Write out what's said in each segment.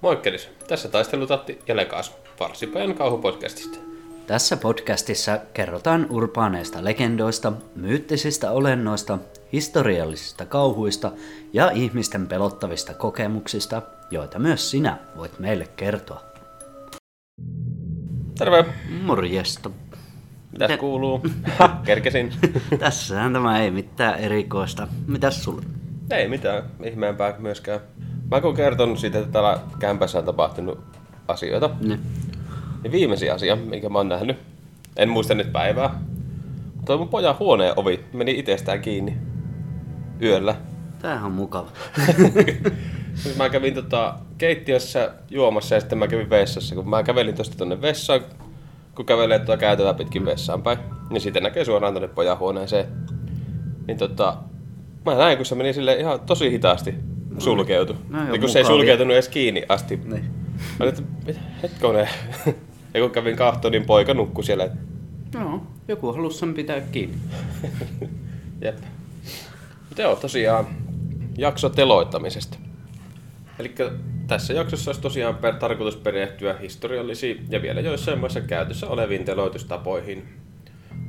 Moikkelis, tässä taistelutatti ja Lekas, Farsipäin kauhupodcastista. Tässä podcastissa kerrotaan urbaaneista legendoista, myyttisistä olennoista, historiallisista kauhuista ja ihmisten pelottavista kokemuksista, joita myös sinä voit meille kertoa. Terve, Morjesta. mitäs Te- kuuluu? Ha, kerkesin. Tässähän tämä ei mitään erikoista. Mitäs sulle? Ei mitään ihmeempää myöskään. Mä kun kertonut siitä, että täällä kämpässä on tapahtunut asioita, Niin. niin viimeisin asia, minkä mä oon nähnyt, en muista nyt päivää, mutta mun pojan huoneen ovi meni itsestään kiinni yöllä. Tämähän on mukava. Siis mä kävin tota keittiössä juomassa ja sitten mä kävin vessassa. Kun mä kävelin tosta tonne vessaan, kun kävelee tuota käytävää pitkin vessaan päin, niin sitten näkee suoraan tonne pojan huoneeseen. Niin tota, mä näin, kun se meni sille ihan tosi hitaasti sulkeutu. No ja kun se ei sulkeutunut edes kiinni asti. Niin. Mä että hetkonen. ja kun kävin kahtoon, niin poika nukkui siellä. Joo, joku halusi sen pitää kiinni. Jep. Mutta joo, tosiaan jakso teloittamisesta. Eli tässä jaksossa olisi tosiaan per, tarkoitus perehtyä historiallisiin ja vielä joissain maissa käytössä oleviin teloitustapoihin.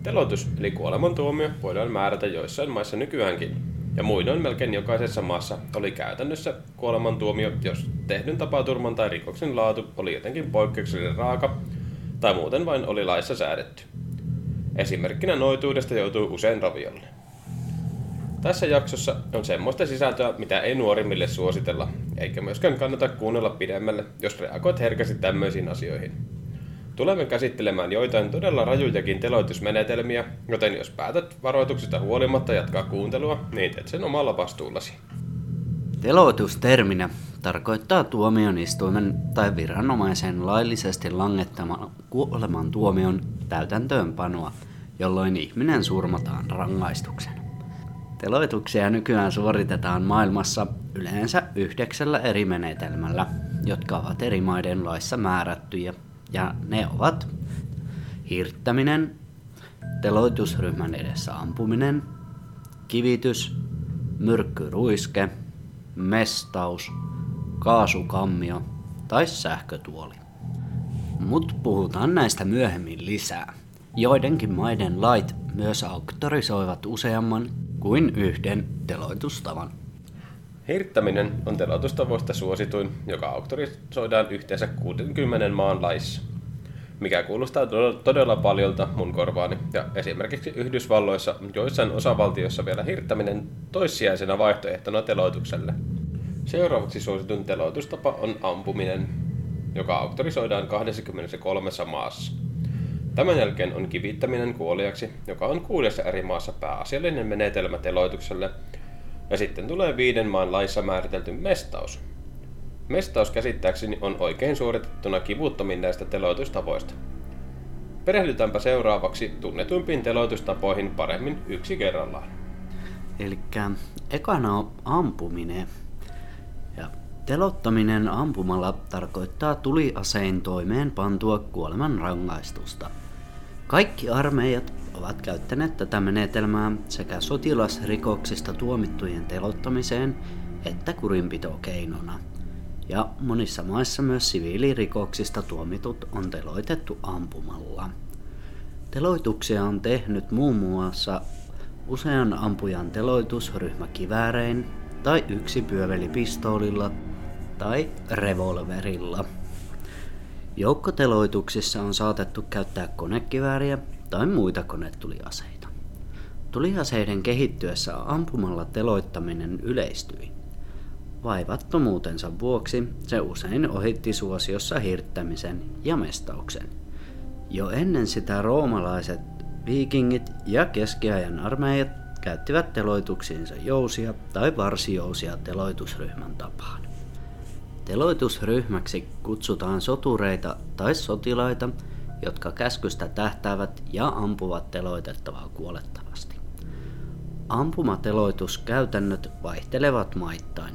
Teloitus eli kuolemantuomio voidaan määrätä joissain maissa nykyäänkin. Ja muinoin melkein jokaisessa maassa oli käytännössä kuolemantuomio, jos tehdyn tapaturman tai rikoksen laatu oli jotenkin poikkeuksellinen raaka tai muuten vain oli laissa säädetty. Esimerkkinä noituudesta joutuu usein raviolle. Tässä jaksossa on semmoista sisältöä, mitä ei nuorimmille suositella, eikä myöskään kannata kuunnella pidemmälle, jos reagoit herkästi tämmöisiin asioihin. Tulemme käsittelemään joitain todella rajujakin teloitusmenetelmiä, joten jos päätät varoituksista huolimatta jatkaa kuuntelua, niin teet sen omalla vastuullasi. Teloitusterminä tarkoittaa tuomioistuimen tai viranomaisen laillisesti langettaman kuoleman tuomion täytäntöönpanoa, jolloin ihminen surmataan rangaistuksen. Teloituksia nykyään suoritetaan maailmassa yleensä yhdeksällä eri menetelmällä, jotka ovat eri maiden laissa määrättyjä, ja ne ovat hirttäminen, teloitusryhmän edessä ampuminen, kivitys, myrkkyruiske, mestaus, kaasukammio tai sähkötuoli. Mut puhutaan näistä myöhemmin lisää. Joidenkin maiden lait myös auktorisoivat useamman kuin yhden teloitustavan. Hirttäminen on teloitustavoista suosituin, joka auktorisoidaan yhteensä 60 maan laissa. Mikä kuulostaa todella- paljolta mun korvaani, ja esimerkiksi Yhdysvalloissa joissain osavaltioissa vielä hirttäminen toissijaisena vaihtoehtona teloitukselle. Seuraavaksi suositun teloitustapa on ampuminen, joka auktorisoidaan 23 maassa. Tämän jälkeen on kivittäminen kuoliaksi, joka on kuudessa eri maassa pääasiallinen menetelmä teloitukselle, ja sitten tulee viiden maan laissa määritelty mestaus. Mestaus käsittääkseni on oikein suoritettuna kivuttomin näistä teloitustavoista. Perehdytäänpä seuraavaksi tunnetumpiin teloitustapoihin paremmin yksi kerrallaan. Eli ekana on ampuminen. Ja telottaminen ampumalla tarkoittaa tuliasein toimeen pantua kuoleman rangaistusta. Kaikki armeijat ovat käyttäneet tätä menetelmää sekä sotilasrikoksista tuomittujen telottamiseen että kurinpitokeinona. Ja monissa maissa myös siviilirikoksista tuomitut on teloitettu ampumalla. Teloituksia on tehnyt muun muassa usean ampujan teloitusryhmä kiväärein tai yksi pyövelipistoolilla tai revolverilla. Joukkoteloituksissa on saatettu käyttää konekivääriä tai muita konetuliaseita. Tuliaseiden kehittyessä ampumalla teloittaminen yleistyi. Vaivattomuutensa vuoksi se usein ohitti suosiossa hirttämisen ja mestauksen. Jo ennen sitä roomalaiset, viikingit ja keskiajan armeijat käyttivät teloituksiinsa jousia tai varsijousia teloitusryhmän tapaan. Teloitusryhmäksi kutsutaan sotureita tai sotilaita, jotka käskystä tähtäävät ja ampuvat teloitettavaa kuolettavasti. Ampumateloituskäytännöt vaihtelevat maittain.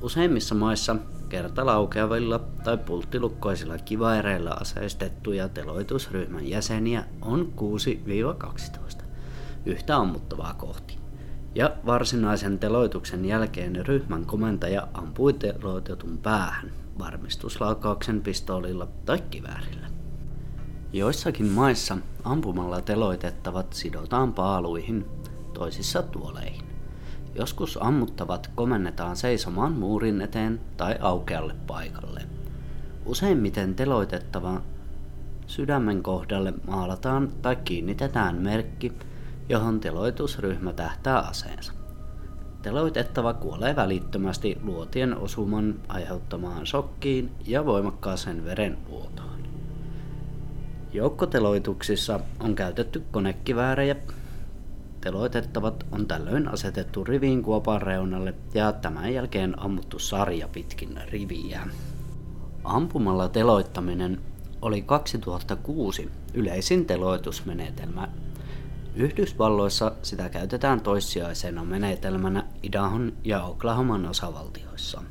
Useimmissa maissa kertalaukeavilla tai pulttilukkoisilla kivaireilla aseistettuja teloitusryhmän jäseniä on 6-12 yhtä ammuttavaa kohti. Ja varsinaisen teloituksen jälkeen ryhmän komentaja ampui teloitetun päähän varmistuslaukauksen pistoolilla tai kiväärillä. Joissakin maissa ampumalla teloitettavat sidotaan paaluihin, toisissa tuoleihin. Joskus ammuttavat komennetaan seisomaan muurin eteen tai aukealle paikalle. Useimmiten teloitettava sydämen kohdalle maalataan tai kiinnitetään merkki, johon teloitusryhmä tähtää aseensa. Teloitettava kuolee välittömästi luotien osuman aiheuttamaan shokkiin ja voimakkaaseen verenvuotoon. Joukkoteloituksissa on käytetty konekiväärejä. Teloitettavat on tällöin asetettu riviin kuopan reunalle ja tämän jälkeen ammuttu sarja pitkin riviä. Ampumalla teloittaminen oli 2006 yleisin teloitusmenetelmä. Yhdysvalloissa sitä käytetään toissijaisena menetelmänä Idahon ja Oklahoman osavaltioissa.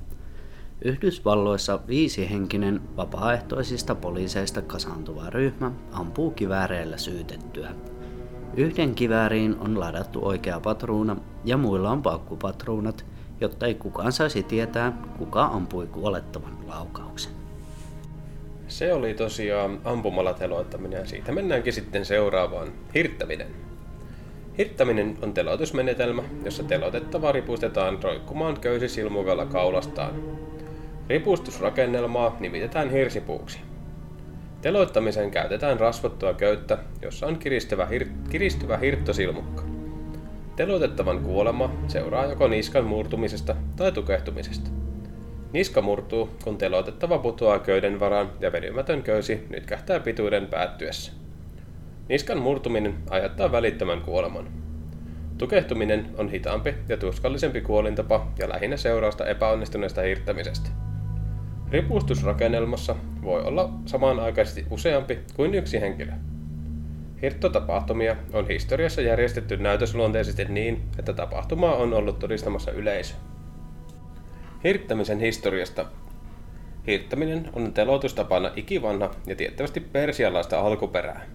Yhdysvalloissa viisihenkinen vapaaehtoisista poliiseista kasaantuva ryhmä ampuu kivääreillä syytettyä. Yhden kivääriin on ladattu oikea patruuna ja muilla on paukkupatruunat, jotta ei kukaan saisi tietää, kuka ampui kuolettavan laukauksen. Se oli tosiaan ampumalla teloittaminen siitä mennäänkin sitten seuraavaan, hirttäminen. Hirttäminen on teloitusmenetelmä, jossa teloitettava ripustetaan roikkumaan köysisilmukalla kaulastaan. Ripustusrakennelmaa nimitetään hirsipuuksi. Teloittamiseen käytetään rasvottua köyttä, jossa on kiristyvä, hir- kiristyvä hirttosilmukka. Teloitettavan kuolema seuraa joko niskan murtumisesta tai tukehtumisesta. Niska murtuu, kun teloitettava putoaa köyden varaan ja vedymätön köysi nytkähtää pituuden päättyessä. Niskan murtuminen aiheuttaa välittömän kuoleman. Tukehtuminen on hitaampi ja tuskallisempi kuolintapa ja lähinnä seurausta epäonnistuneesta hirttämisestä. Ripustusrakennelmassa voi olla samanaikaisesti useampi kuin yksi henkilö. Hirttotapahtumia on historiassa järjestetty näytösluonteisesti niin, että tapahtumaa on ollut todistamassa yleisö. Hirttämisen historiasta Hirttäminen on teloitustapana ikivanha ja tiettävästi persialaista alkuperää.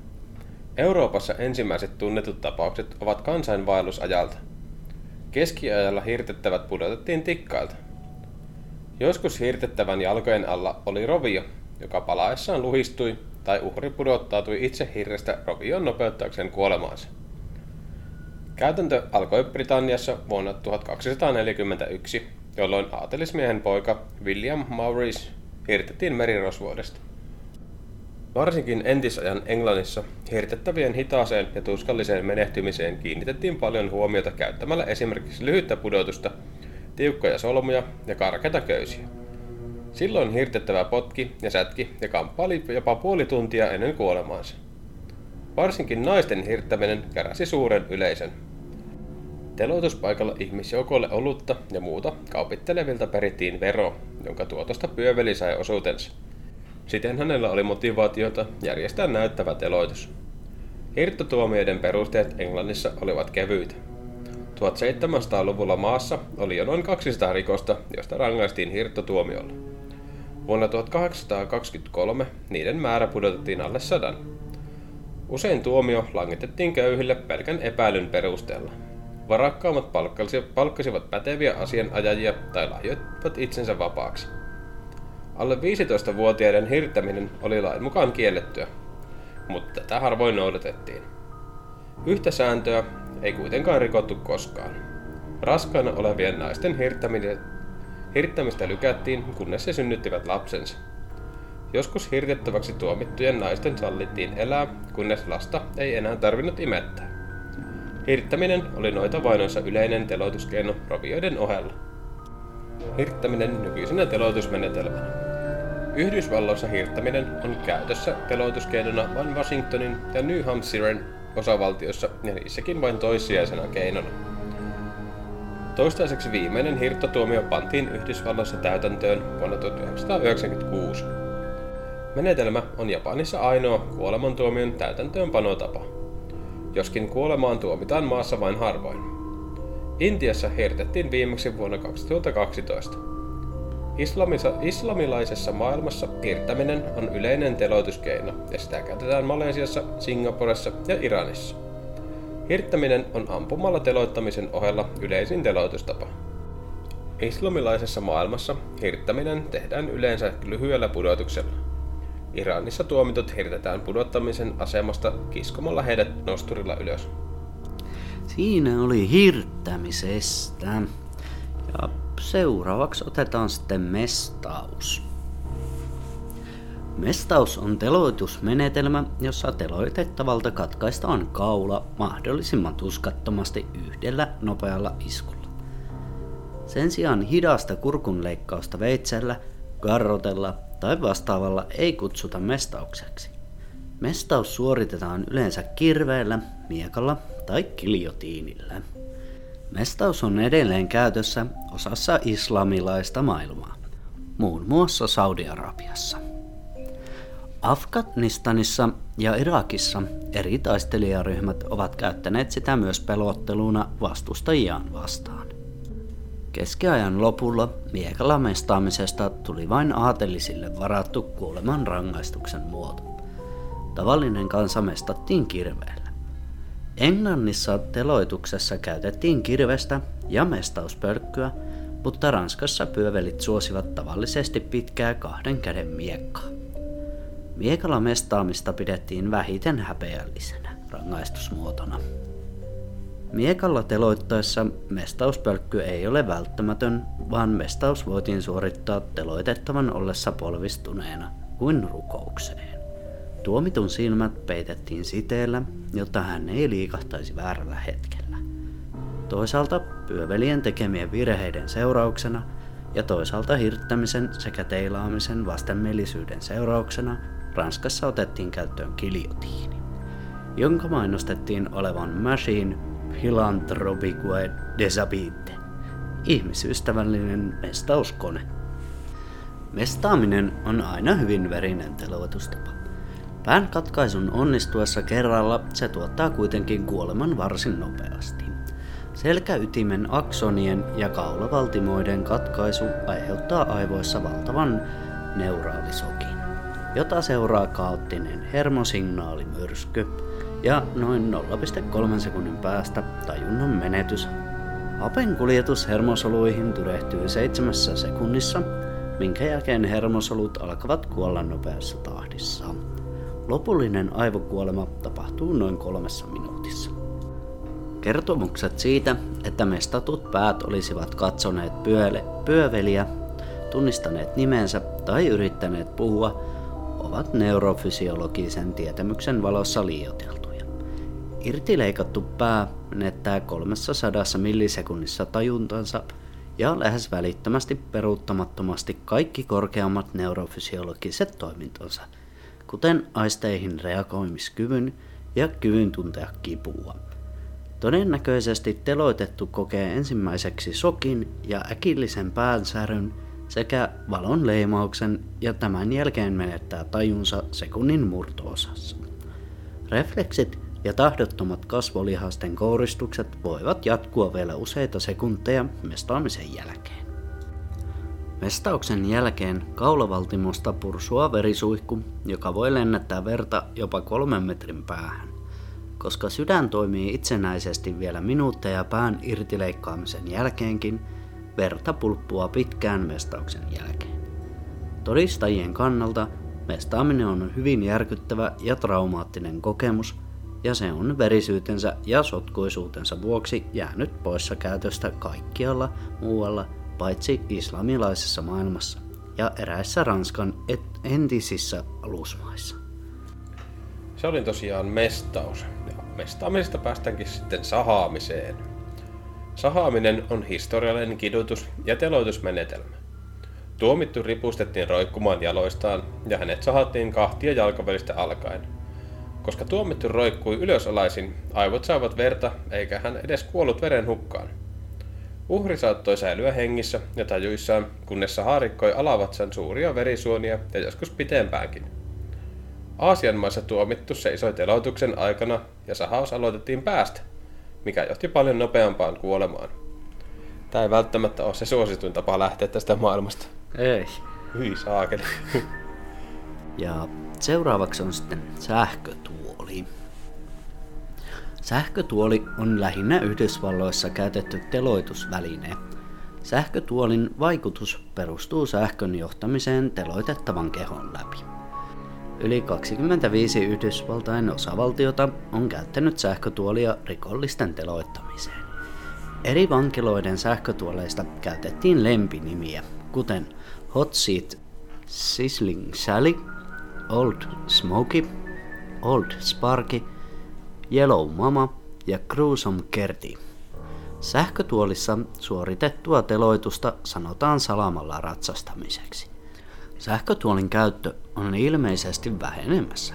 Euroopassa ensimmäiset tunnetut tapaukset ovat kansainvaellusajalta. Keskiajalla hirtettävät pudotettiin tikkailta. Joskus hirtettävän jalkojen alla oli rovio, joka palaessaan luhistui tai uhri pudottautui itse hirrestä rovion nopeuttaakseen kuolemaansa. Käytäntö alkoi Britanniassa vuonna 1241 jolloin aatelismiehen poika William Maurice hirtettiin merirosvoidesta. Varsinkin entisajan Englannissa hirtettävien hitaaseen ja tuskalliseen menehtymiseen kiinnitettiin paljon huomiota käyttämällä esimerkiksi lyhyttä pudotusta, tiukkoja solmuja ja karkeita köysiä. Silloin hirtettävä potki ja sätki ja kamppaili jopa puoli tuntia ennen kuolemaansa. Varsinkin naisten hirttäminen käräsi suuren yleisön, Teloituspaikalla ihmisjoukolle olutta ja muuta kaupittelevilta perittiin vero, jonka tuotosta pyöveli sai osuutensa. Siten hänellä oli motivaatiota järjestää näyttävä teloitus. Hirttotuomioiden perusteet Englannissa olivat kevyitä. 1700-luvulla maassa oli jo noin 200 rikosta, josta rangaistiin hirttotuomiolla. Vuonna 1823 niiden määrä pudotettiin alle sadan. Usein tuomio langitettiin köyhille pelkän epäilyn perusteella. Varakkaammat palkkasivat päteviä asianajajia tai lahjoittivat itsensä vapaaksi. Alle 15-vuotiaiden hirttäminen oli lain mukaan kiellettyä, mutta tätä harvoin noudatettiin. Yhtä sääntöä ei kuitenkaan rikottu koskaan. Raskaana olevien naisten hirttämistä lykättiin, kunnes he synnyttivät lapsensa. Joskus hirtettäväksi tuomittujen naisten sallittiin elää, kunnes lasta ei enää tarvinnut imettää. Hirttäminen oli noita vainoissa yleinen teloituskeino rovioiden ohella. Hirttäminen nykyisenä teloitusmenetelmänä. Yhdysvalloissa hirttäminen on käytössä teloituskeinona vain Washingtonin ja New Hampshiren osavaltiossa ja niissäkin vain toissijaisena keinona. Toistaiseksi viimeinen hirttotuomio pantiin Yhdysvalloissa täytäntöön vuonna 1996. Menetelmä on Japanissa ainoa kuolemantuomion täytäntöönpanotapa joskin kuolemaan tuomitaan maassa vain harvoin. Intiassa hirtettiin viimeksi vuonna 2012. Islamisa, islamilaisessa maailmassa hirttäminen on yleinen teloituskeino ja sitä käytetään Malesiassa, Singaporessa ja Iranissa. Hirttäminen on ampumalla teloittamisen ohella yleisin teloitustapa. Islamilaisessa maailmassa hirttäminen tehdään yleensä lyhyellä pudotuksella. Iranissa tuomitut hirtetään pudottamisen asemasta kiskomalla heidät nosturilla ylös. Siinä oli hirttämisestä. Ja seuraavaksi otetaan sitten mestaus. Mestaus on teloitusmenetelmä, jossa teloitettavalta katkaistaan kaula mahdollisimman tuskattomasti yhdellä nopealla iskulla. Sen sijaan hidasta kurkunleikkausta veitsellä, garrotella tai vastaavalla ei kutsuta mestaukseksi. Mestaus suoritetaan yleensä kirveellä, miekalla tai kiljotiinillä. Mestaus on edelleen käytössä osassa islamilaista maailmaa, muun muassa Saudi-Arabiassa. Afganistanissa ja Irakissa eri taistelijaryhmät ovat käyttäneet sitä myös pelotteluna vastustajiaan vastaan. Keskiajan lopulla miekalla mestaamisesta tuli vain aatelisille varattu kuoleman rangaistuksen muoto. Tavallinen kansa mestattiin kirveellä. Englannissa teloituksessa käytettiin kirvestä ja mestauspölkkyä, mutta Ranskassa pyövelit suosivat tavallisesti pitkää kahden käden miekkaa. Miekalla mestaamista pidettiin vähiten häpeällisenä rangaistusmuotona. Miekalla teloittaessa mestauspölkky ei ole välttämätön, vaan mestaus voitiin suorittaa teloitettavan ollessa polvistuneena kuin rukoukseen. Tuomitun silmät peitettiin siteellä, jotta hän ei liikahtaisi väärällä hetkellä. Toisaalta pyövelien tekemien virheiden seurauksena ja toisaalta hirttämisen sekä teilaamisen vastenmielisyyden seurauksena Ranskassa otettiin käyttöön kiljotiini, jonka mainostettiin olevan Machine Philanthropique Desabite, ihmisystävällinen mestauskone. Mestaaminen on aina hyvin verinen teloitustapa. Pään katkaisun onnistuessa kerralla se tuottaa kuitenkin kuoleman varsin nopeasti. Selkäytimen aksonien ja kaulavaltimoiden katkaisu aiheuttaa aivoissa valtavan neuraalisokin, jota seuraa kaoottinen hermosignaalimyrsky ja noin 0,3 sekunnin päästä tajunnan menetys. Hapen kuljetus hermosoluihin tyrehtyy seitsemässä sekunnissa, minkä jälkeen hermosolut alkavat kuolla nopeassa tahdissa. Lopullinen aivokuolema tapahtuu noin kolmessa minuutissa. Kertomukset siitä, että mestatut päät olisivat katsoneet pyöle, pyöveliä, tunnistaneet nimensä tai yrittäneet puhua, ovat neurofysiologisen tietämyksen valossa liioiteltuja. Irtileikattu pää menettää 300 millisekunnissa tajuntansa ja lähes välittömästi peruuttamattomasti kaikki korkeammat neurofysiologiset toimintonsa, kuten aisteihin reagoimiskyvyn ja kyvyn tuntea kipua. Todennäköisesti teloitettu kokee ensimmäiseksi sokin ja äkillisen päänsäryn sekä valon leimauksen ja tämän jälkeen menettää tajunsa sekunnin murtoosassa. Refleksit ja tahdottomat kasvolihasten kouristukset voivat jatkua vielä useita sekunteja mestaamisen jälkeen. Mestauksen jälkeen kaulavaltimosta pursua verisuihku, joka voi lennättää verta jopa kolmen metrin päähän. Koska sydän toimii itsenäisesti vielä minuutteja pään irtileikkaamisen jälkeenkin, verta pulppua pitkään mestauksen jälkeen. Todistajien kannalta mestaaminen on hyvin järkyttävä ja traumaattinen kokemus, ja se on verisyytensä ja sotkuisuutensa vuoksi jäänyt poissa käytöstä kaikkialla muualla paitsi islamilaisessa maailmassa ja eräissä Ranskan entisissä alusmaissa. Se oli tosiaan mestaus. Ja mestaamisesta päästäänkin sitten sahaamiseen. Sahaaminen on historiallinen kidutus- ja teloitusmenetelmä. Tuomittu ripustettiin roikkumaan jaloistaan ja hänet sahattiin kahtia jalkavälistä alkaen. Koska tuomittu roikkui ylösalaisin, aivot saivat verta eikä hän edes kuollut veren hukkaan. Uhri saattoi säilyä hengissä ja tajuissaan, kunnes saha rikkoi alavatsan suuria verisuonia ja joskus pitempäänkin. Aasian maissa tuomittu seisoi teloituksen aikana ja sahaus aloitettiin päästä, mikä johti paljon nopeampaan kuolemaan. Tämä ei välttämättä ole se suosituin tapa lähteä tästä maailmasta. Ei. Hyi saakeli. Ja seuraavaksi on sitten sähkötuoli. Sähkötuoli on lähinnä Yhdysvalloissa käytetty teloitusväline. Sähkötuolin vaikutus perustuu sähkön johtamiseen teloitettavan kehon läpi. Yli 25 Yhdysvaltain osavaltiota on käyttänyt sähkötuolia rikollisten teloittamiseen. Eri vankiloiden sähkötuoleista käytettiin lempinimiä, kuten Hot Seat, Sizzling Sally, Old Smoky, Old Sparky, Yellow Mama ja Gruesome Kerti. Sähkötuolissa suoritettua teloitusta sanotaan salamalla ratsastamiseksi. Sähkötuolin käyttö on ilmeisesti vähenemässä.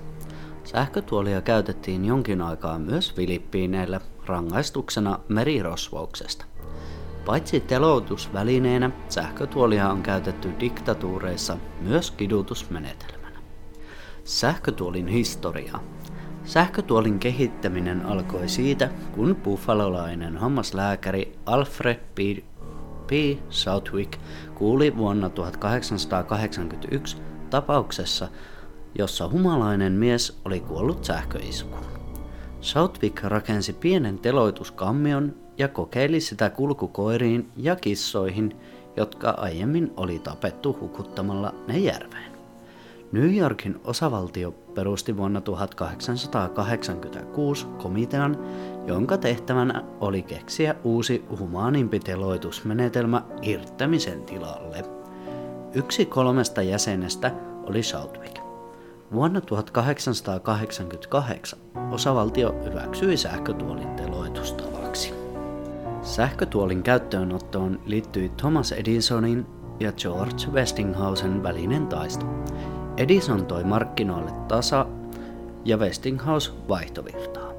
Sähkötuolia käytettiin jonkin aikaa myös Filippiineillä rangaistuksena merirosvouksesta. Paitsi teloitusvälineenä, sähkötuolia on käytetty diktatuureissa myös kidutusmenetelmänä. Sähkötuolin historia. Sähkötuolin kehittäminen alkoi siitä, kun buffalolainen hammaslääkäri Alfred P. P. Southwick kuuli vuonna 1881 tapauksessa, jossa humalainen mies oli kuollut sähköiskuun. Southwick rakensi pienen teloituskammion ja kokeili sitä kulkukoiriin ja kissoihin, jotka aiemmin oli tapettu hukuttamalla ne järveen. New Yorkin osavaltio perusti vuonna 1886 komitean, jonka tehtävänä oli keksiä uusi humaanimpi teloitusmenetelmä irttämisen tilalle. Yksi kolmesta jäsenestä oli Southwick. Vuonna 1888 osavaltio hyväksyi sähkötuolin teloitustavaksi. Sähkötuolin käyttöönottoon liittyi Thomas Edisonin ja George Westinghousen välinen taisto. Edison toi markkinoille tasa ja Westinghouse vaihtovirtaa,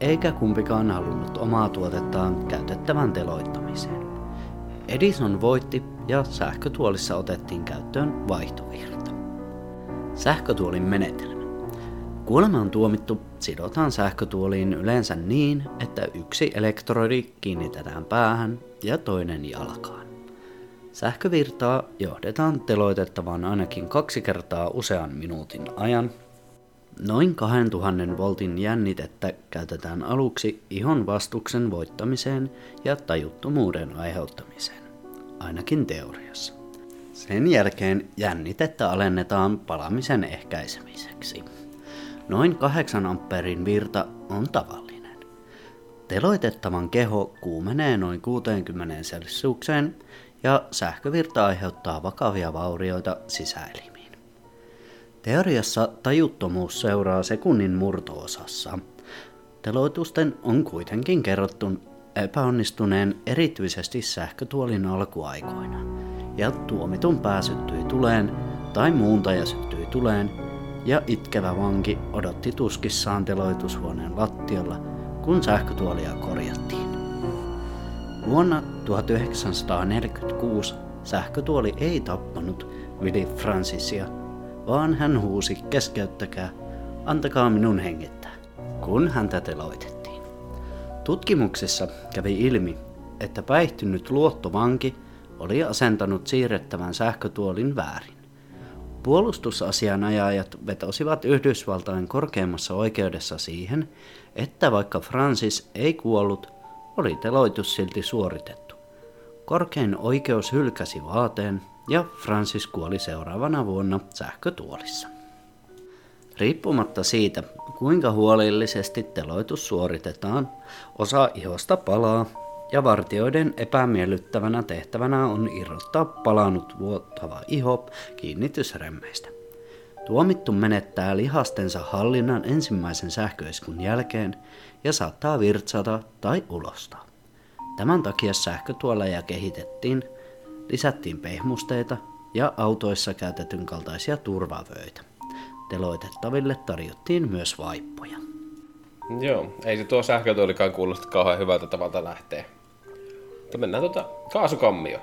eikä kumpikaan halunnut omaa tuotettaan käytettävän teloittamiseen. Edison voitti ja sähkötuolissa otettiin käyttöön vaihtovirta. Sähkötuolin menetelmä. Kuolema on tuomittu sidotaan sähkötuoliin yleensä niin, että yksi elektrodi kiinnitetään päähän ja toinen jalkaan. Sähkövirtaa johdetaan teloitettavaan ainakin kaksi kertaa usean minuutin ajan. Noin 2000 voltin jännitettä käytetään aluksi ihon vastuksen voittamiseen ja tajuttomuuden aiheuttamiseen, ainakin teoriassa. Sen jälkeen jännitettä alennetaan palamisen ehkäisemiseksi. Noin 8 amperin virta on tavallinen. Teloitettavan keho kuumenee noin 60 celsiukseen ja sähkövirta aiheuttaa vakavia vaurioita sisäelimiin. Teoriassa tajuttomuus seuraa sekunnin murtoosassa. Teloitusten on kuitenkin kerrottu epäonnistuneen erityisesti sähkötuolin alkuaikoina, ja tuomitun pääsyttyi tuleen tai muuntaja syttyi tuleen, ja itkevä vanki odotti tuskissaan teloitushuoneen lattialla, kun sähkötuolia korjattiin. Vuonna 1946 sähkötuoli ei tappanut Willie Francisia, vaan hän huusi keskeyttäkää, antakaa minun hengittää, kun häntä teloitettiin. Tutkimuksessa kävi ilmi, että päihtynyt luottovanki oli asentanut siirrettävän sähkötuolin väärin. Puolustusasianajajat vetosivat Yhdysvaltain korkeimmassa oikeudessa siihen, että vaikka Francis ei kuollut, oli teloitus silti suoritettu. Korkein oikeus hylkäsi vaateen ja Francis kuoli seuraavana vuonna sähkötuolissa. Riippumatta siitä, kuinka huolellisesti teloitus suoritetaan, osa ihosta palaa ja vartioiden epämiellyttävänä tehtävänä on irrottaa palanut vuottava iho kiinnitysremmeistä. Tuomittu menettää lihastensa hallinnan ensimmäisen sähköiskun jälkeen ja saattaa virtsata tai ulostaa. Tämän takia sähkötuoleja kehitettiin, lisättiin pehmusteita ja autoissa käytetyn kaltaisia turvavöitä. Teloitettaville tarjottiin myös vaippoja. Joo, ei se tuo sähkötuolikaan kuulosta kauhean hyvältä tavalta lähteä. Mutta mennään tuota kaasukammio.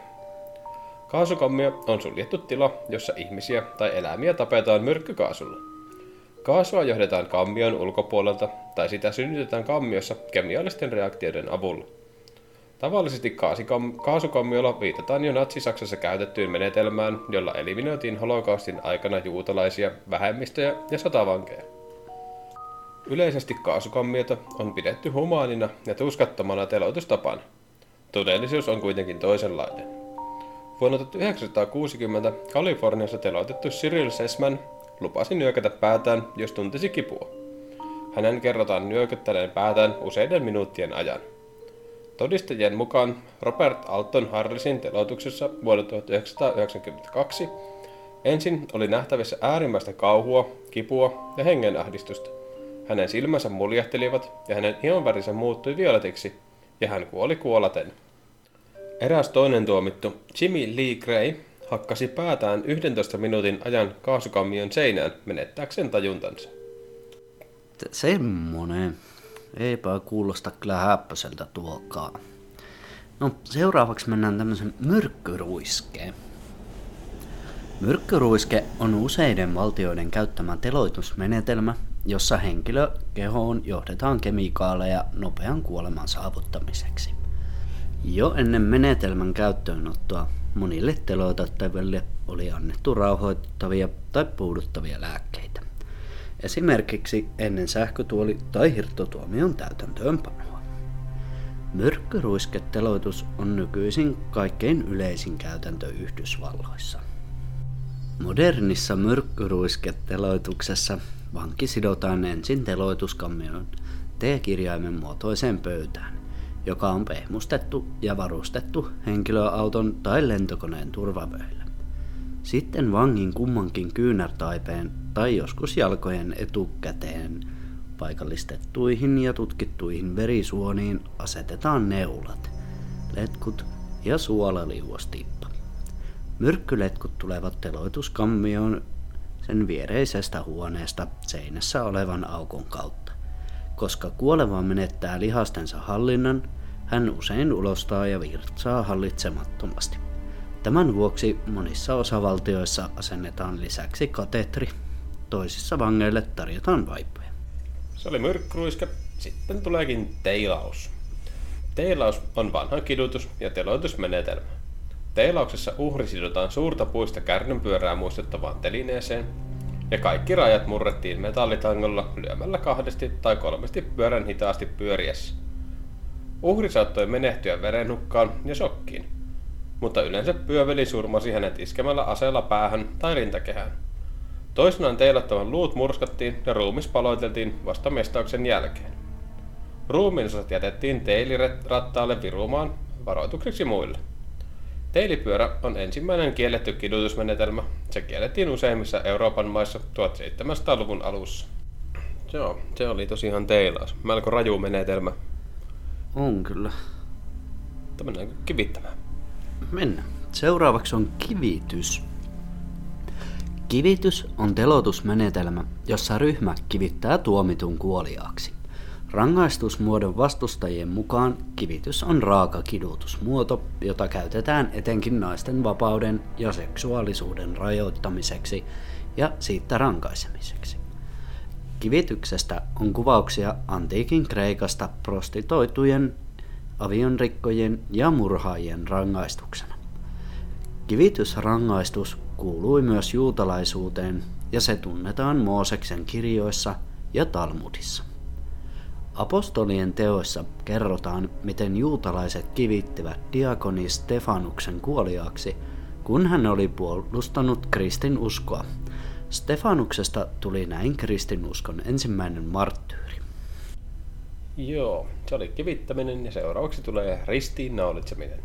Kaasukammio on suljettu tila, jossa ihmisiä tai eläimiä tapetaan myrkkykaasulla. Kaasua johdetaan kammion ulkopuolelta tai sitä synnytetään kammiossa kemiallisten reaktioiden avulla. Tavallisesti kaasukammiolla viitataan jo Natsi-Saksassa käytettyyn menetelmään, jolla eliminoitiin holokaustin aikana juutalaisia, vähemmistöjä ja sotavankeja. Yleisesti kaasukammiota on pidetty humaanina ja tuskattomana teloitustapana. Todellisuus on kuitenkin toisenlainen. Vuonna 1960 Kaliforniassa teloitettu Cyril Sesman lupasi nyökätä päätään, jos tuntisi kipua. Hänen kerrotaan nyökyttäneen päätään useiden minuuttien ajan. Todistajien mukaan Robert Alton Harrisin teloituksessa vuonna 1992 ensin oli nähtävissä äärimmäistä kauhua, kipua ja hengenahdistusta. Hänen silmänsä muljahtelivat ja hänen ihonvärinsä muuttui violetiksi ja hän kuoli kuolaten. Eräs toinen tuomittu, Jimmy Lee Gray, hakkasi päätään 11 minuutin ajan kaasukammion seinään menettääkseen tajuntansa. Semmonen. Eipä kuulosta kyllä häppöseltä tuokaan. No, seuraavaksi mennään tämmöisen myrkkyruiskeen. Myrkkyruiske on useiden valtioiden käyttämä teloitusmenetelmä, jossa henkilö kehoon johdetaan kemikaaleja nopean kuoleman saavuttamiseksi. Jo ennen menetelmän käyttöönottoa monille teloitettaville oli annettu rauhoittavia tai puuduttavia lääkkeitä. Esimerkiksi ennen sähkötuoli- tai hirttotuomion täytäntöönpanoa. Myrkkyruisketeloitus on nykyisin kaikkein yleisin käytäntö Yhdysvalloissa. Modernissa myrkkyruisketeloituksessa vanki sidotaan ensin teloituskammion T-kirjaimen muotoiseen pöytään, joka on pehmustettu ja varustettu henkilöauton tai lentokoneen turvavöillä. Sitten vangin kummankin kyynärtaipeen tai joskus jalkojen etukäteen paikallistettuihin ja tutkittuihin verisuoniin asetetaan neulat, letkut ja suolaliuostippa. Myrkkyletkut tulevat teloituskammioon sen viereisestä huoneesta seinässä olevan aukon kautta. Koska kuoleva menettää lihastensa hallinnan, hän usein ulostaa ja virtsaa hallitsemattomasti. Tämän vuoksi monissa osavaltioissa asennetaan lisäksi katetri. Toisissa vangeille tarjotaan vaippoja. Se oli myrkkyruiske. Sitten tuleekin teilaus. Teilaus on vanha kidutus- ja teloitusmenetelmä. Teilauksessa uhri sidotaan suurta puista kärnynpyörää muistuttavaan telineeseen, ja kaikki rajat murrettiin metallitangolla lyömällä kahdesti tai kolmesti pyörän hitaasti pyöriessä. Uhri saattoi menehtyä verenhukkaan ja shokkiin, mutta yleensä pyöveli surmasi hänet iskemällä aseella päähän tai rintakehään. Toisinaan teilattavan luut murskattiin ja ruumis paloiteltiin vasta mestauksen jälkeen. Ruumiinosat jätettiin teilirattaalle virumaan varoitukseksi muille. Teilipyörä on ensimmäinen kielletty kidutusmenetelmä. Se kiellettiin useimmissa Euroopan maissa 1700-luvun alussa. Joo, se oli tosiaan teilaus. Melko raju menetelmä. On kyllä. Mutta mennäänkö kivittämään? Mennään. Seuraavaksi on kivitys. Kivitys on telotusmenetelmä, jossa ryhmä kivittää tuomitun kuoliaaksi. Rangaistusmuodon vastustajien mukaan kivitys on raaka kidutusmuoto, jota käytetään etenkin naisten vapauden ja seksuaalisuuden rajoittamiseksi ja siitä rankaisemiseksi. Kivityksestä on kuvauksia antiikin Kreikasta prostitoitujen, avionrikkojen ja murhaajien rangaistuksena. Kivitysrangaistus kuului myös juutalaisuuteen ja se tunnetaan Mooseksen kirjoissa ja Talmudissa. Apostolien teoissa kerrotaan, miten juutalaiset kivittivät diakoni Stefanuksen kuoliaaksi, kun hän oli puolustanut kristin uskoa. Stefanuksesta tuli näin kristinuskon ensimmäinen marttyyri. Joo, se oli kivittäminen ja seuraavaksi tulee ristiinnaulitseminen.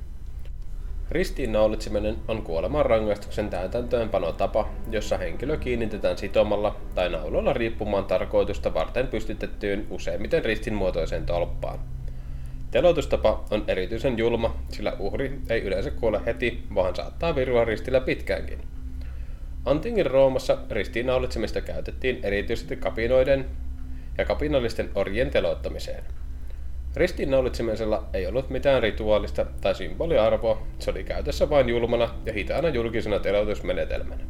Ristiinnaulitseminen on kuoleman rangaistuksen täytäntöönpanotapa, jossa henkilö kiinnitetään sitomalla tai nauloilla riippumaan tarkoitusta varten pystytettyyn useimmiten ristinmuotoiseen tolppaan. Teloitustapa on erityisen julma, sillä uhri ei yleensä kuole heti, vaan saattaa virua ristillä pitkäänkin. Antiikin Roomassa ristiinnaulitsemista käytettiin erityisesti kapinoiden ja kapinallisten orjien teloittamiseen. Ristiinnaulitsemisella ei ollut mitään rituaalista tai symboliarvoa, se oli käytössä vain julmana ja hitaana julkisena teloitusmenetelmänä.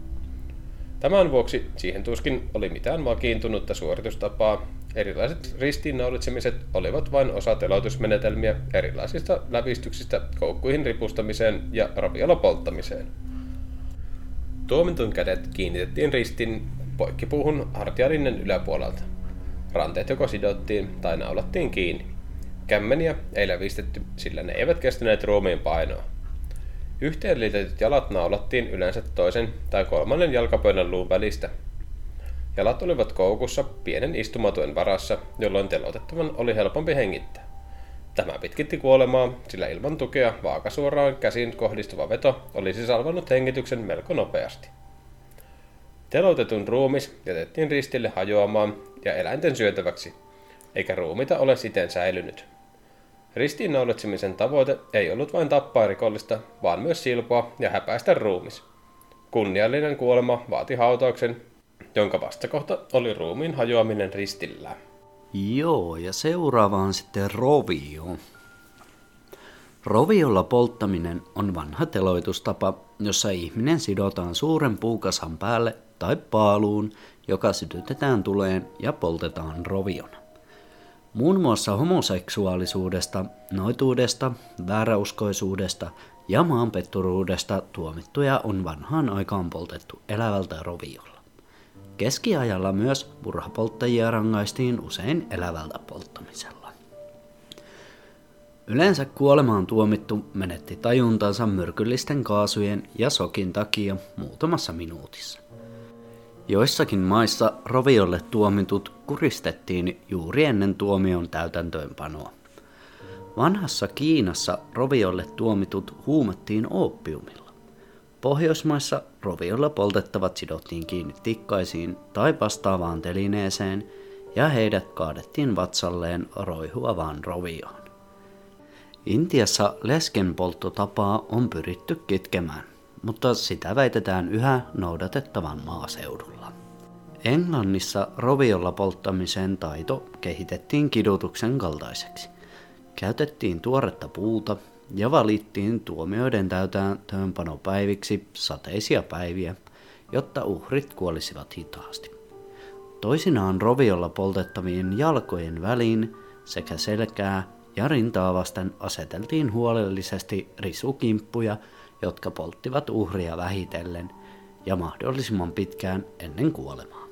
Tämän vuoksi siihen tuskin oli mitään vakiintunutta suoritustapaa. Erilaiset ristiinnaulitsemiset olivat vain osa teloitusmenetelmiä erilaisista lävistyksistä koukkuihin ripustamiseen ja raviolla polttamiseen. Tuomitun kädet kiinnitettiin ristin poikkipuuhun hartiarinnen yläpuolelta. Ranteet joko sidottiin tai naulattiin kiinni. Kämmeniä ei lävistetty, sillä ne eivät kestäneet ruumiin painoa. Yhteenliitetyt jalat naulattiin yleensä toisen tai kolmannen jalkapöydän luun välistä. Jalat olivat koukussa pienen istumatuen varassa, jolloin telotettavan oli helpompi hengittää. Tämä pitkitti kuolemaa, sillä ilman tukea vaakasuoraan käsin kohdistuva veto olisi salvannut hengityksen melko nopeasti. Telotetun ruumis jätettiin ristille hajoamaan ja eläinten syötäväksi, eikä ruumita ole siten säilynyt. Ristiinnaulitsemisen tavoite ei ollut vain tappaa rikollista, vaan myös silpoa ja häpäistä ruumis. Kunniallinen kuolema vaati hautauksen, jonka vastakohta oli ruumiin hajoaminen ristillään. Joo, ja seuraava on sitten rovio. Roviolla polttaminen on vanha teloitustapa, jossa ihminen sidotaan suuren puukasan päälle tai paaluun, joka sytytetään tuleen ja poltetaan roviona. Muun muassa homoseksuaalisuudesta, noituudesta, vääräuskoisuudesta ja maanpetturuudesta tuomittuja on vanhaan aikaan poltettu elävältä roviolla. Keskiajalla myös murhapolttajia rangaistiin usein elävältä polttamisella. Yleensä kuolemaan tuomittu menetti tajuntansa myrkyllisten kaasujen ja sokin takia muutamassa minuutissa. Joissakin maissa roviolle tuomitut kuristettiin juuri ennen tuomion täytäntöönpanoa. Vanhassa Kiinassa roviolle tuomitut huumattiin oppiumilla. Pohjoismaissa roviolla poltettavat sidottiin kiinni tikkaisiin tai vastaavaan telineeseen ja heidät kaadettiin vatsalleen roihuavaan rovioon. Intiassa leskenpolttotapaa on pyritty kitkemään mutta sitä väitetään yhä noudatettavan maaseudulla. Englannissa roviolla polttamisen taito kehitettiin kidutuksen kaltaiseksi. Käytettiin tuoretta puuta ja valittiin tuomioiden täytäntöönpanopäiviksi sateisia päiviä, jotta uhrit kuolisivat hitaasti. Toisinaan roviolla poltettavien jalkojen väliin sekä selkää ja rintaa vasten aseteltiin huolellisesti risukimppuja jotka polttivat uhria vähitellen ja mahdollisimman pitkään ennen kuolemaa.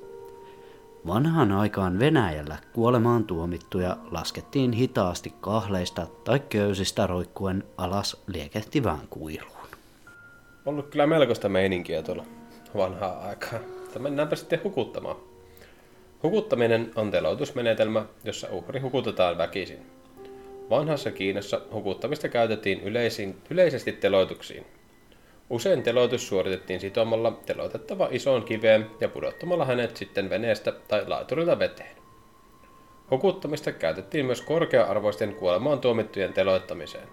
Vanhaan aikaan Venäjällä kuolemaan tuomittuja laskettiin hitaasti kahleista tai köysistä roikkuen alas liekehtivään kuiluun. Ollut kyllä melkoista meininkiä tuolla vanhaa aikaa. Mennäänpä sitten hukuttamaan. Hukuttaminen on teloitusmenetelmä, jossa uhri hukutetaan väkisin. Vanhassa Kiinassa hukuttamista käytettiin yleisin, yleisesti teloituksiin, Usein teloitus suoritettiin sitomalla teloitettava isoon kiveen ja pudottamalla hänet sitten veneestä tai laiturilta veteen. Hukuttamista käytettiin myös korkea-arvoisten kuolemaan tuomittujen teloittamiseen.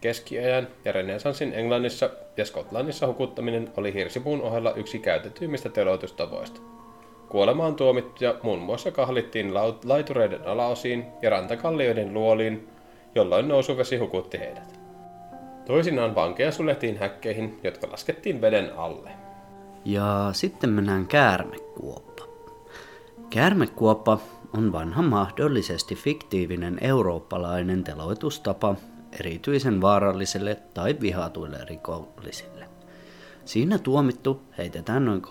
Keskiajan ja renesanssin Englannissa ja Skotlannissa hukuttaminen oli hirsipuun ohella yksi käytetyimmistä teloitustavoista. Kuolemaan tuomittuja muun muassa kahlittiin laitureiden alaosiin ja rantakallioiden luoliin, jolloin nousuvesi hukutti heidät. Toisinaan vankeja suljettiin häkkeihin, jotka laskettiin veden alle. Ja sitten mennään käärmekuoppa. Käärmekuoppa on vanha mahdollisesti fiktiivinen eurooppalainen teloitustapa erityisen vaaralliselle tai vihatuille rikollisille. Siinä tuomittu heitetään noin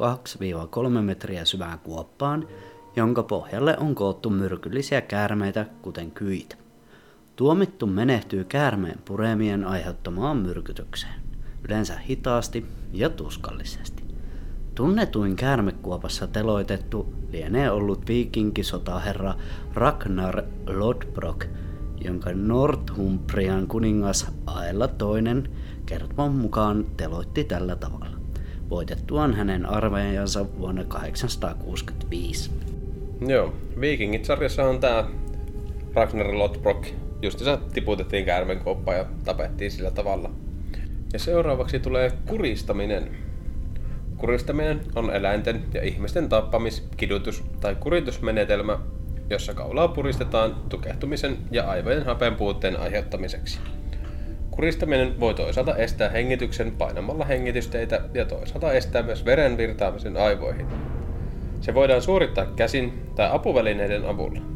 2-3 metriä syvään kuoppaan, jonka pohjalle on koottu myrkyllisiä käärmeitä, kuten kyitä. Tuomittu menehtyy käärmeen puremien aiheuttamaan myrkytykseen, yleensä hitaasti ja tuskallisesti. Tunnetuin käärmekuopassa teloitettu lienee ollut viikinkisotaherra Ragnar Lodbrok, jonka Northumbrian kuningas Aella toinen kertoman mukaan teloitti tällä tavalla, voitettuaan hänen armeijansa vuonna 865. Joo, Vikingit-sarjassa on tämä Ragnar Lodbrok justiinsa tiputettiin käärmen koppa ja tapettiin sillä tavalla. Ja seuraavaksi tulee kuristaminen. Kuristaminen on eläinten ja ihmisten tappamis-, kidutus- tai kuritusmenetelmä, jossa kaulaa puristetaan tukehtumisen ja aivojen hapen puutteen aiheuttamiseksi. Kuristaminen voi toisaalta estää hengityksen painamalla hengitysteitä ja toisaalta estää myös veren virtaamisen aivoihin. Se voidaan suorittaa käsin tai apuvälineiden avulla.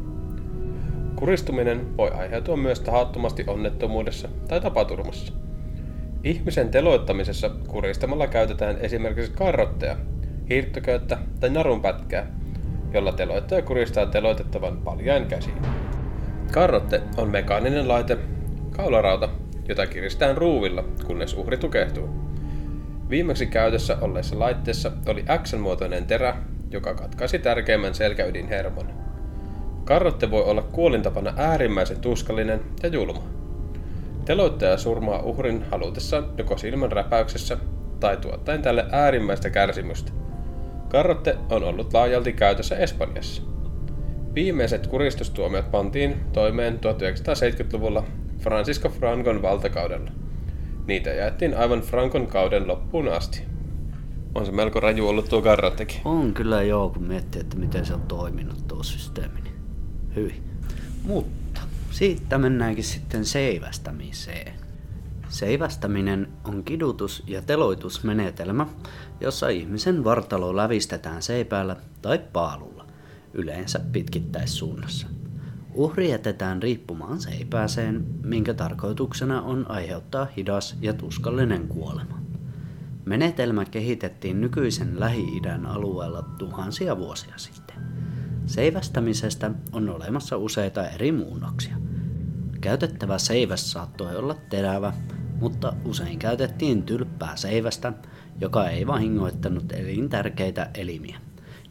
Kuristuminen voi aiheutua myös tahattomasti onnettomuudessa tai tapaturmassa. Ihmisen teloittamisessa kuristamalla käytetään esimerkiksi karrotteja, hiirtoköyttä tai narunpätkää, jolla teloittaja kuristaa teloitettavan paljain käsiin. Karrotte on mekaaninen laite, kaularauta, jota kiristään ruuvilla, kunnes uhri tukehtuu. Viimeksi käytössä olleessa laitteessa oli X-muotoinen terä, joka katkaisi tärkeimmän selkäydinhermon. Karrotte voi olla kuolintapana äärimmäisen tuskallinen ja julma. Teloittaja surmaa uhrin halutessaan joko silmän räpäyksessä tai tuottaen tälle äärimmäistä kärsimystä. Karrotte on ollut laajalti käytössä Espanjassa. Viimeiset kuristustuomiot pantiin toimeen 1970-luvulla Francisco Francon valtakaudella. Niitä jaettiin aivan Francon kauden loppuun asti. On se melko raju ollut tuo karrottekin. On kyllä joo, kun miettii, että miten se on toiminut tuo systeemi. Hyvin. Mutta siitä mennäänkin sitten seivästämiseen. Seivästäminen on kidutus- ja teloitusmenetelmä, jossa ihmisen vartalo lävistetään seipäällä tai paalulla, yleensä pitkittäissuunnassa. Uhri jätetään riippumaan seipääseen, minkä tarkoituksena on aiheuttaa hidas ja tuskallinen kuolema. Menetelmä kehitettiin nykyisen Lähi-idän alueella tuhansia vuosia sitten. Seivästämisestä on olemassa useita eri muunnoksia. Käytettävä seiväs saattoi olla terävä, mutta usein käytettiin tylppää seivästä, joka ei vahingoittanut elintärkeitä elimiä,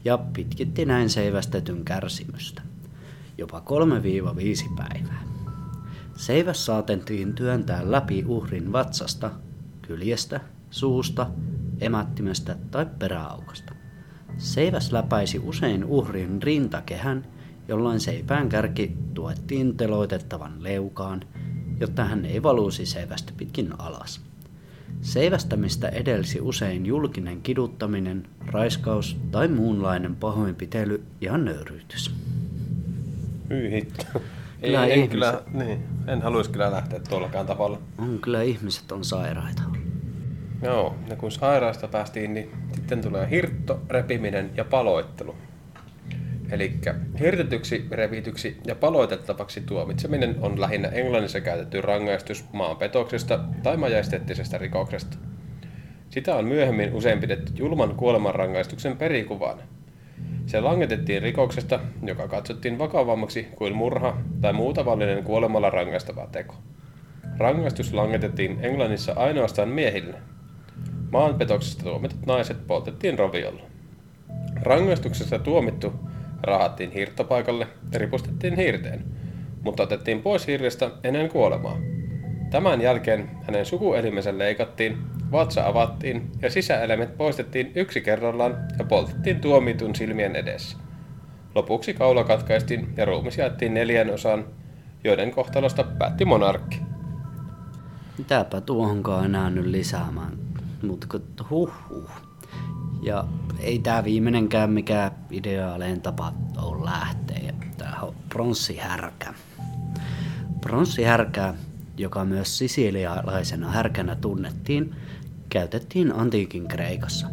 ja pitkitti näin seivästetyn kärsimystä, jopa 3-5 päivää. Seiväs saatettiin työntää läpi uhrin vatsasta, kyljestä, suusta, emättimestä tai peräaukasta. Seiväs läpäisi usein uhrin rintakehän, jolloin seipään kärki tuettiin teloitettavan leukaan, jotta hän ei valuisi seivästä pitkin alas. Seivästämistä edelsi usein julkinen kiduttaminen, raiskaus tai muunlainen pahoinpitely ja nöyryytys. Hyi hitto. Ei, Kyllä en, ihmiset- kyllä, niin, en haluaisi kyllä lähteä tuollakaan tavalla. On kyllä ihmiset on sairaita. Joo, ja kun sairaasta päästiin, niin sitten tulee hirtto, repiminen ja paloittelu. Eli hirtetyksi, revityksi ja paloitettavaksi tuomitseminen on lähinnä Englannissa käytetty rangaistus maanpetoksesta tai majesteettisesta rikoksesta. Sitä on myöhemmin usein pidetty julman kuolemanrangaistuksen perikuvana. Se langetettiin rikoksesta, joka katsottiin vakavammaksi kuin murha tai muu tavallinen kuolemalla rangaistava teko. Rangaistus langetettiin Englannissa ainoastaan miehille. Maanpetoksesta tuomitut naiset poltettiin roviolla. Rangaistuksesta tuomittu rahattiin hirttopaikalle ja ripustettiin hirteen, mutta otettiin pois hirrestä ennen kuolemaa. Tämän jälkeen hänen sukuelimensä leikattiin, vatsa avattiin ja sisäelimet poistettiin yksi kerrallaan ja poltettiin tuomitun silmien edessä. Lopuksi kaula katkaistiin ja ruumis jaettiin neljän osaan, joiden kohtalosta päätti monarkki. Mitäpä tuohonkaan enää nyt lisäämään, mutta kun huh, huh. Ja ei tää viimeinenkään mikä ideaalein tapa on lähteä. Tää on pronssihärkä. Pronssihärkää, joka myös sisilialaisena härkänä tunnettiin, käytettiin antiikin Kreikassa.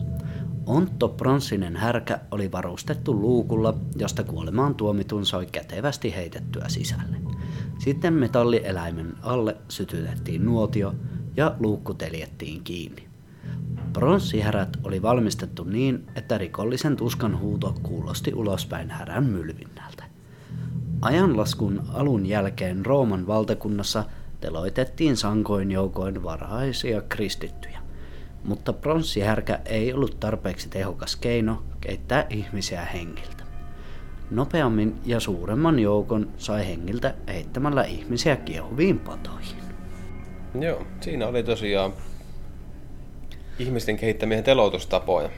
Ontto pronssinen härkä oli varustettu luukulla, josta kuolemaan tuomitun sai kätevästi heitettyä sisälle. Sitten metallieläimen alle sytytettiin nuotio ja luukku teljettiin kiinni. Pronssihärät oli valmistettu niin, että rikollisen tuskan huuto kuulosti ulospäin härän mylvinnältä. Ajanlaskun alun jälkeen Rooman valtakunnassa teloitettiin sankoin joukoin varhaisia kristittyjä. Mutta pronssihärkä ei ollut tarpeeksi tehokas keino keittää ihmisiä hengiltä. Nopeammin ja suuremman joukon sai hengiltä heittämällä ihmisiä kiehuviin patoihin. Joo, siinä oli tosiaan ihmisten kehittämiä teloitustapoja.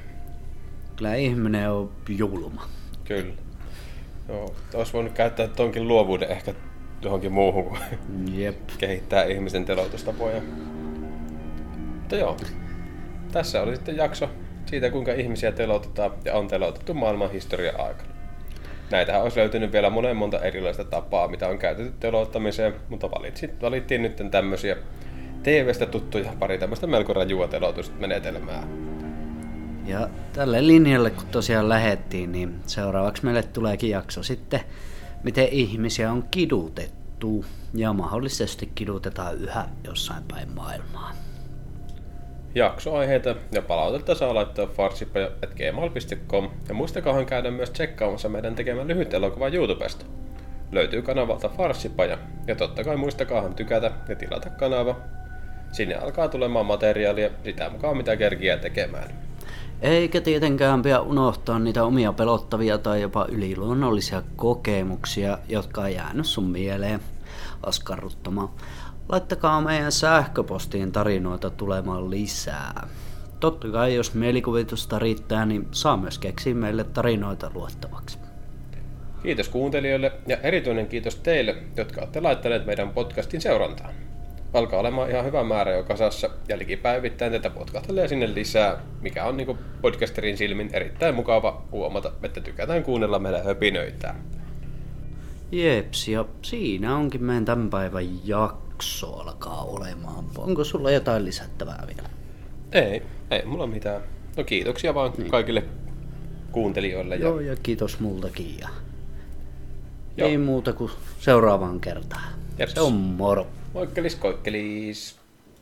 Kyllä ihminen on julma. Kyllä. Joo, olisi voinut käyttää tonkin luovuuden ehkä johonkin muuhun kuin Jep. kehittää ihmisten teloitustapoja. Mutta joo, tässä oli sitten jakso siitä, kuinka ihmisiä teloitetaan ja on teloitettu maailman historian aikana. Näitähän olisi löytynyt vielä monen monta erilaista tapaa, mitä on käytetty teloittamiseen, mutta valitsin, valittiin nyt tämmöisiä TV-stä tuttuja pari tämmöistä melko rajua teloitusmenetelmää. Ja tälle linjalle kun tosiaan lähettiin, niin seuraavaksi meille tuleekin jakso sitten, miten ihmisiä on kidutettu ja mahdollisesti kidutetaan yhä jossain päin maailmaa. Jaksoaiheita ja palautetta saa laittaa farsipaja.gmail.com ja muistakahan käydä myös tsekkaamassa meidän tekemän lyhyt elokuva YouTubesta. Löytyy kanavalta Farsipaja ja totta kai muistakaahan tykätä ja tilata kanava. Sinne alkaa tulemaan materiaalia sitä mukaan mitä kerkiä tekemään. Eikä tietenkään pidä unohtaa niitä omia pelottavia tai jopa yliluonnollisia kokemuksia, jotka on jäänyt sun mieleen askarruttamaan. Laittakaa meidän sähköpostiin tarinoita tulemaan lisää. Totta kai jos mielikuvitusta riittää, niin saa myös keksiä meille tarinoita luottavaksi. Kiitos kuuntelijoille ja erityinen kiitos teille, jotka olette laittaneet meidän podcastin seurantaan. Alkaa olemaan ihan hyvä määrä jo kasassa ja likipäivittäin tätä potkahtelee sinne lisää, mikä on niin podcasterin silmin erittäin mukava huomata, että tykätään kuunnella meidän höpinöitä. Jeps, ja siinä onkin meidän tämän päivän jakso alkaa olemaan. Onko sulla jotain lisättävää vielä? Ei, ei mulla mitään. No kiitoksia vaan niin. kaikille kuuntelijoille. Joo, ja kiitos multakin. Ja... Joo. Ei muuta kuin seuraavaan kertaan. Jeps. Se on moro. Moikkelis, koikkelis.